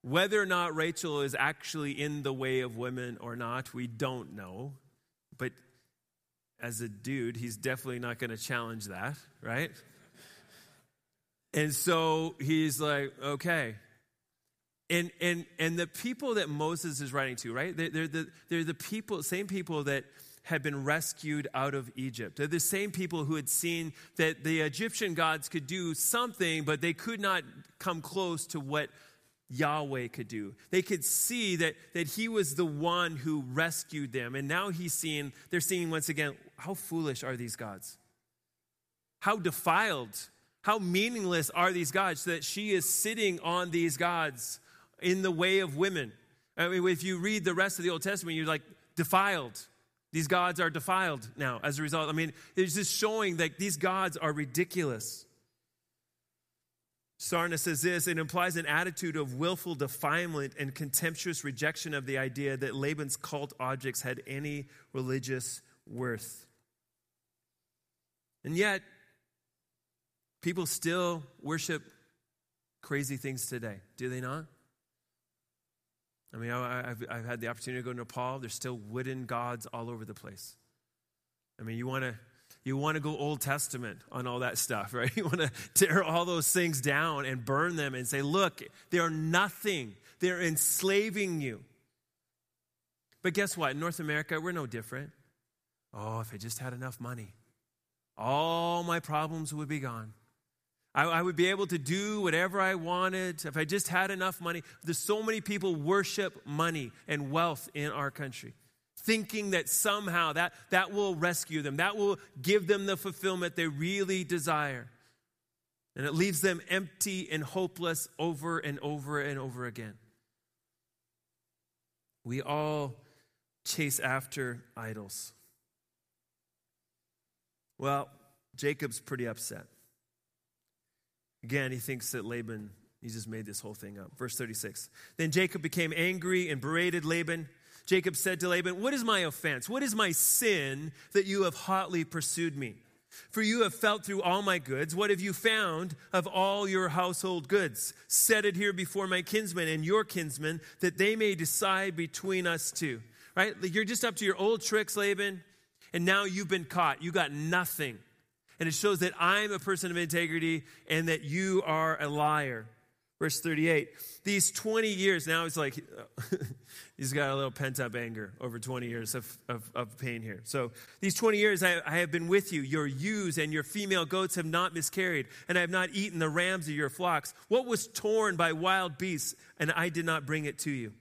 Whether or not Rachel is actually in the way of women or not, we don't know. But as a dude, he's definitely not going to challenge that, right? And so he's like, okay, and, and, and the people that Moses is writing to, right? They're, they're, the, they're the people, same people that had been rescued out of Egypt. They're the same people who had seen that the Egyptian gods could do something, but they could not come close to what Yahweh could do. They could see that, that he was the one who rescued them. And now he's seeing, they're seeing once again, how foolish are these gods? How defiled, how meaningless are these gods that she is sitting on these gods in the way of women. I mean, if you read the rest of the Old Testament, you're like, defiled. These gods are defiled now as a result. I mean, it's just showing that these gods are ridiculous. Sarna says this it implies an attitude of willful defilement and contemptuous rejection of the idea that Laban's cult objects had any religious worth. And yet, people still worship crazy things today, do they not? I mean, I, have I've had the opportunity to go to Nepal. There's still wooden gods all over the place. I mean, you want to you want to go Old Testament on all that stuff, right? You want to tear all those things down and burn them and say, look, they're nothing. They're enslaving you. But guess what? In North America, we're no different. Oh, if I just had enough money, all my problems would be gone. I, I would be able to do whatever I wanted if I just had enough money. There's so many people worship money and wealth in our country thinking that somehow that, that will rescue them, that will give them the fulfillment they really desire. And it leaves them empty and hopeless over and over and over again. We all chase after idols. Well, Jacob's pretty upset. Again, he thinks that Laban, he just made this whole thing up. Verse 36. Then Jacob became angry and berated Laban. Jacob said to Laban, What is my offense? What is my sin that you have hotly pursued me? For you have felt through all my goods. What have you found of all your household goods? Set it here before my kinsmen and your kinsmen, that they may decide between us two. right? You're just up to your old tricks, Laban, and now you've been caught. You got nothing. And it shows that I'm a person of integrity and that you are a liar. Verse 38. These 20 years, now it's like he's got a little pent up anger over 20 years of, of, of pain here. So, these 20 years I, I, have been with you. Your ewes and your female goats have not miscarried, and I have not eaten the rams of your flocks. What was torn by wild beasts, and I did not bring it to you?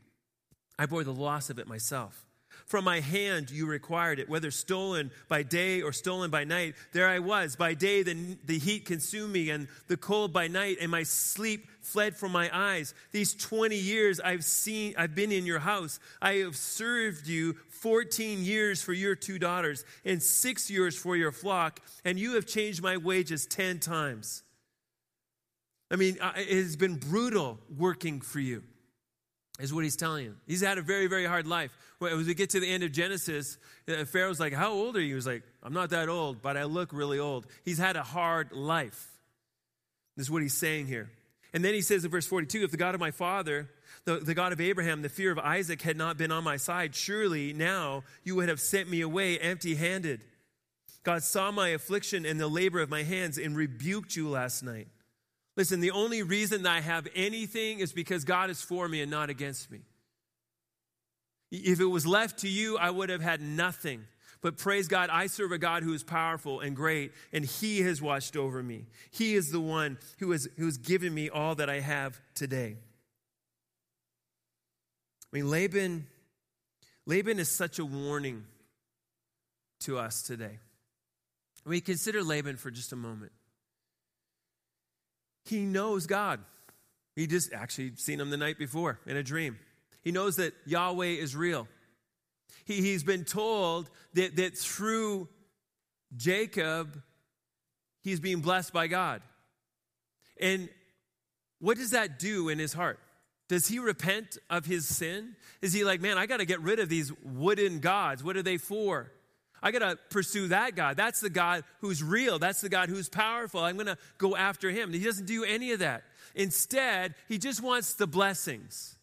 I bore the loss of it myself. From my hand you required it, whether stolen by day or stolen by night. There I was. By day the, the heat consumed me, and the cold by night, and my sleep fled from my eyes. These 20 years I've seen, I've been in your house. I have served you 14 years for your two daughters, and six years for your flock, and you have changed my wages 10 times. I mean, it has been brutal working for you is what he's telling you. He's had a very, very hard life. When we get to the end of Genesis, uh, Pharaoh's like, How old are you? He's like, I'm not that old, but I look really old. He's had a hard life. This is what he's saying here. And then he says in verse 42 If the God of my father, the, the God of Abraham, the fear of Isaac had not been on my side, surely now you would have sent me away empty handed. God saw my affliction and the labor of my hands and rebuked you last night. Listen, the only reason that I have anything is because God is for me and not against me. If it was left to you, I would have had nothing. But praise God, I serve a God who is powerful and great, and He has watched over me. He is the one who has, who has given me all that I have today. I mean, Laban, Laban is such a warning to us today. We consider Laban for just a moment. He knows God. He just actually seen him the night before in a dream. He knows that Yahweh is real. He, he's been told that, that through Jacob, he's being blessed by God. And what does that do in his heart? Does he repent of his sin? Is he like, man, I got to get rid of these wooden gods? What are they for? I got to pursue that God. That's the God who's real. That's the God who's powerful. I'm going to go after him. He doesn't do any of that. Instead, he just wants the blessings.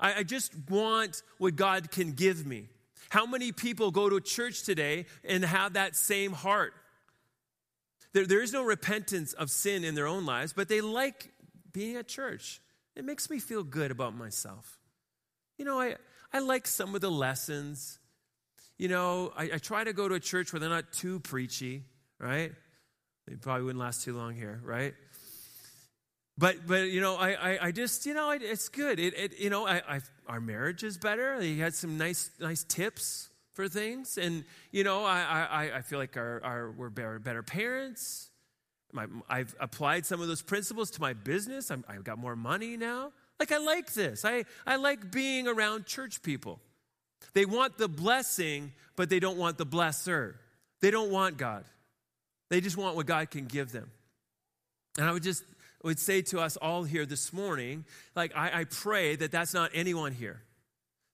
I, I just want what God can give me. How many people go to church today and have that same heart? There, there is no repentance of sin in their own lives, but they like being at church. It makes me feel good about myself. You know, I, I like some of the lessons you know, I, I, try to go to a church where they're not too preachy, right? They probably wouldn't last too long here, right? But but you know, I I, I just you know, it's good. It, it you know, I, I our marriage is better. He had some nice nice tips for things, and you know, I I, I feel like our, our we're better, better parents. My, I've applied some of those principles to my business. i I've got more money now. Like I like this. I I like being around church people. They want the blessing, but they don't want the blesser. They don't want God. They just want what God can give them. And I would just would say to us all here this morning, like I, I pray that that's not anyone here.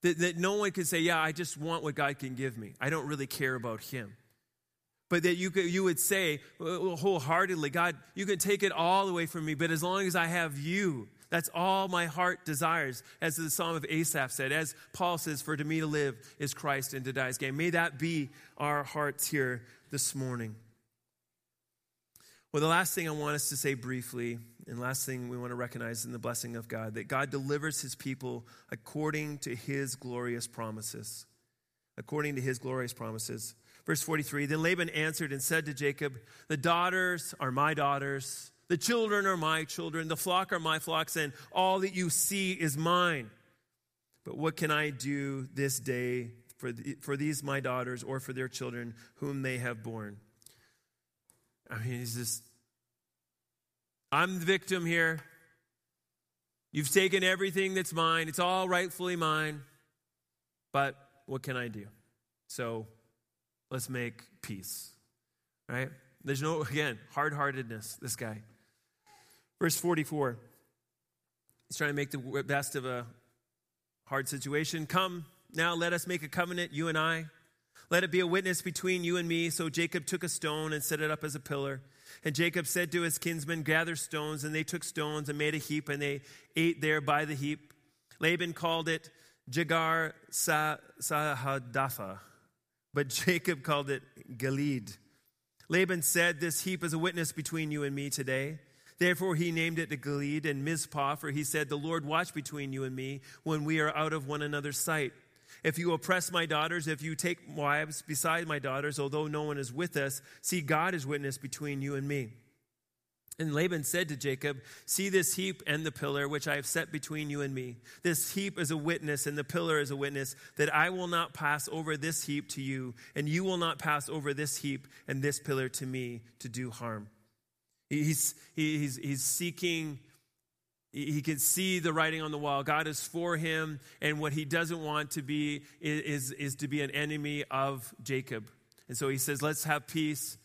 That, that no one can say, yeah, I just want what God can give me. I don't really care about him. But that you, could, you would say uh, wholeheartedly, God, you can take it all away from me, but as long as I have you, that's all my heart desires, as the Psalm of Asaph said. As Paul says, For to me to live is Christ and to die is gain. May that be our hearts here this morning. Well, the last thing I want us to say briefly, and last thing we want to recognize in the blessing of God, that God delivers his people according to his glorious promises. According to his glorious promises. Verse 43 Then Laban answered and said to Jacob, The daughters are my daughters the children are my children, the flock are my flocks, and all that you see is mine. But what can I do this day for, the, for these my daughters or for their children whom they have borne? I mean, he's just, I'm the victim here. You've taken everything that's mine, it's all rightfully mine. But what can I do? So let's make peace, right? There's no, again, hard heartedness, this guy. Verse 44. He's trying to make the best of a hard situation. Come, now let us make a covenant, you and I. Let it be a witness between you and me. So Jacob took a stone and set it up as a pillar. And Jacob said to his kinsmen, Gather stones. And they took stones and made a heap, and they ate there by the heap. Laban called it Jegar Sahadatha, but Jacob called it Galeed. Laban said, This heap is a witness between you and me today. Therefore, he named it the Galeed and Mizpah, for he said, The Lord watch between you and me when we are out of one another's sight. If you oppress my daughters, if you take wives beside my daughters, although no one is with us, see, God is witness between you and me. And Laban said to Jacob, See this heap and the pillar which I have set between you and me. This heap is a witness, and the pillar is a witness, that I will not pass over this heap to you, and you will not pass over this heap and this pillar to me to do harm. He's, he's, he's seeking, he can see the writing on the wall. God is for him, and what he doesn't want to be is, is to be an enemy of Jacob. And so he says, Let's have peace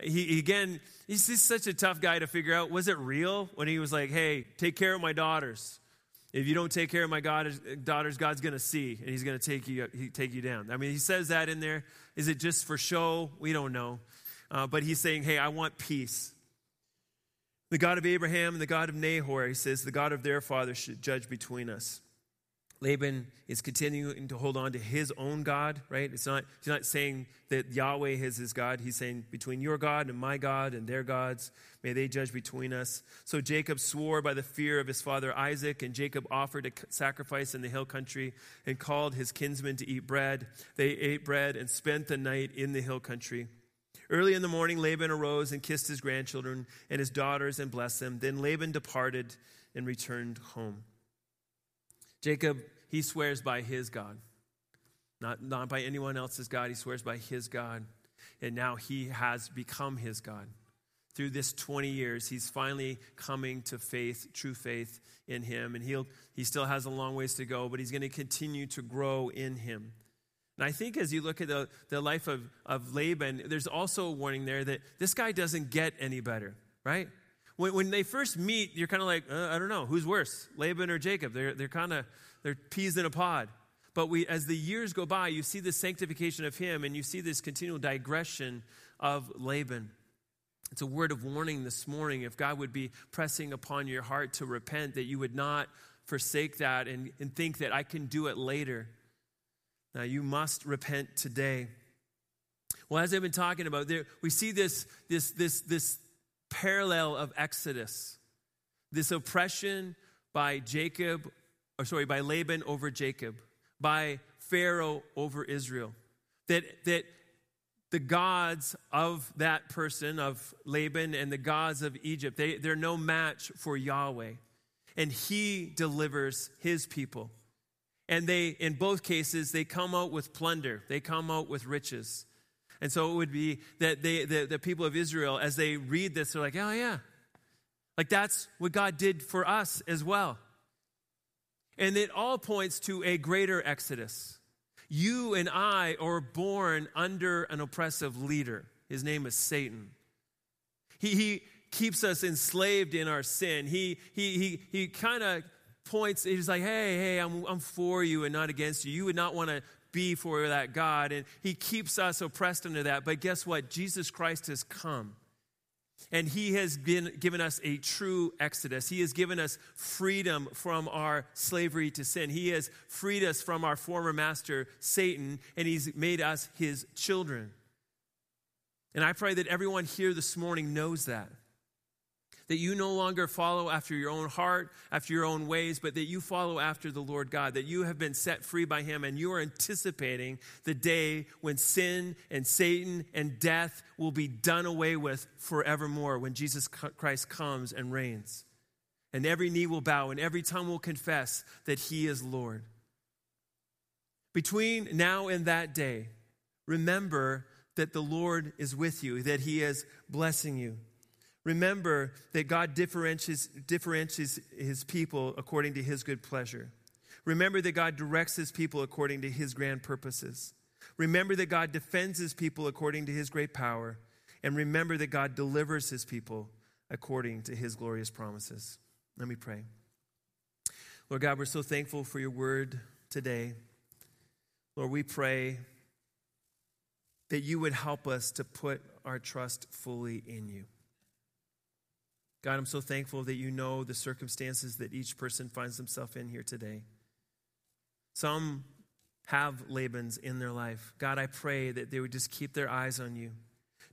he, again, he's just such a tough guy to figure out. Was it real when he was like, hey, take care of my daughters? If you don't take care of my daughters, God's going to see, and he's going to take you, take you down. I mean, he says that in there. Is it just for show? We don't know. Uh, but he's saying, hey, I want peace. The God of Abraham and the God of Nahor, he says, the God of their father should judge between us. Laban is continuing to hold on to his own God, right? It's not, he's not saying that Yahweh is his God. He's saying, between your God and my God and their gods, may they judge between us. So Jacob swore by the fear of his father Isaac, and Jacob offered a sacrifice in the hill country and called his kinsmen to eat bread. They ate bread and spent the night in the hill country. Early in the morning, Laban arose and kissed his grandchildren and his daughters and blessed them. Then Laban departed and returned home. Jacob, he swears by his God, not, not by anyone else's God. He swears by his God. And now he has become his God. Through this 20 years, he's finally coming to faith, true faith in him. And he'll, he still has a long ways to go, but he's going to continue to grow in him. And I think as you look at the, the life of, of Laban, there's also a warning there that this guy doesn't get any better, right? When, when they first meet, you're kind of like, uh, I don't know, who's worse, Laban or Jacob? They're, they're kind of, they're peas in a pod. But we, as the years go by, you see the sanctification of him and you see this continual digression of Laban. It's a word of warning this morning. If God would be pressing upon your heart to repent, that you would not forsake that and, and think that I can do it later. Now, you must repent today. Well, as I've been talking about, there, we see this, this, this, this parallel of Exodus, this oppression by Jacob, or sorry, by Laban over Jacob, by Pharaoh over Israel. That, that the gods of that person, of Laban, and the gods of Egypt, they, they're no match for Yahweh. And he delivers his people. And they, in both cases, they come out with plunder, they come out with riches. And so it would be that they, the, the people of Israel, as they read this, they're like, oh, yeah. Like that's what God did for us as well. And it all points to a greater exodus. You and I are born under an oppressive leader. His name is Satan. He, he keeps us enslaved in our sin. He, he, he, he kind of points, he's like, hey, hey, I'm, I'm for you and not against you. You would not want to be for that God. And He keeps us oppressed under that. But guess what? Jesus Christ has come. And He has been, given us a true exodus. He has given us freedom from our slavery to sin. He has freed us from our former master, Satan, and He's made us His children. And I pray that everyone here this morning knows that that you no longer follow after your own heart, after your own ways, but that you follow after the Lord God, that you have been set free by Him, and you are anticipating the day when sin and Satan and death will be done away with forevermore when Jesus Christ comes and reigns. And every knee will bow and every tongue will confess that He is Lord. Between now and that day, remember that the Lord is with you, that He is blessing you. Remember that God differentiates, differentiates his people according to his good pleasure. Remember that God directs his people according to his grand purposes. Remember that God defends his people according to his great power. And remember that God delivers his people according to his glorious promises. Let me pray. Lord God, we're so thankful for your word today. Lord, we pray that you would help us to put our trust fully in you. God, I'm so thankful that you know the circumstances that each person finds themselves in here today. Some have Labans in their life. God, I pray that they would just keep their eyes on you,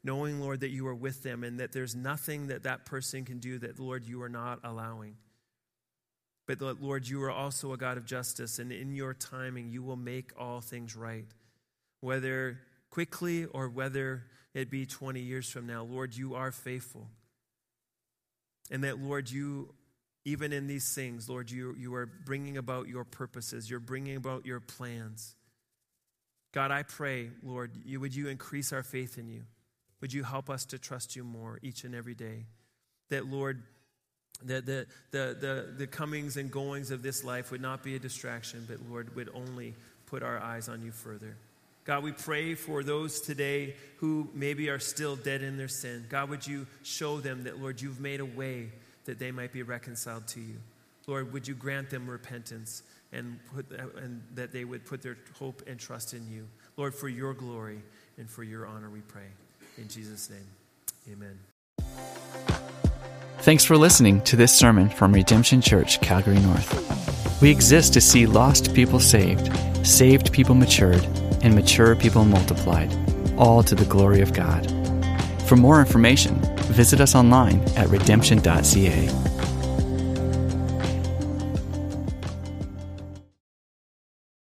knowing, Lord, that you are with them and that there's nothing that that person can do that, Lord, you are not allowing. But, Lord, you are also a God of justice, and in your timing, you will make all things right. Whether quickly or whether it be 20 years from now, Lord, you are faithful. And that, Lord, you even in these things, Lord, you, you are bringing about your purposes. You're bringing about your plans. God, I pray, Lord, you, would you increase our faith in you? Would you help us to trust you more each and every day? That, Lord, that the, the, the, the comings and goings of this life would not be a distraction, but, Lord, would only put our eyes on you further. God, we pray for those today who maybe are still dead in their sin. God, would you show them that, Lord, you've made a way that they might be reconciled to you. Lord, would you grant them repentance and, put, and that they would put their hope and trust in you. Lord, for your glory and for your honor, we pray. In Jesus' name, amen. Thanks for listening to this sermon from Redemption Church, Calgary North. We exist to see lost people saved, saved people matured, and mature people multiplied, all to the glory of God. For more information, visit us online at redemption.ca.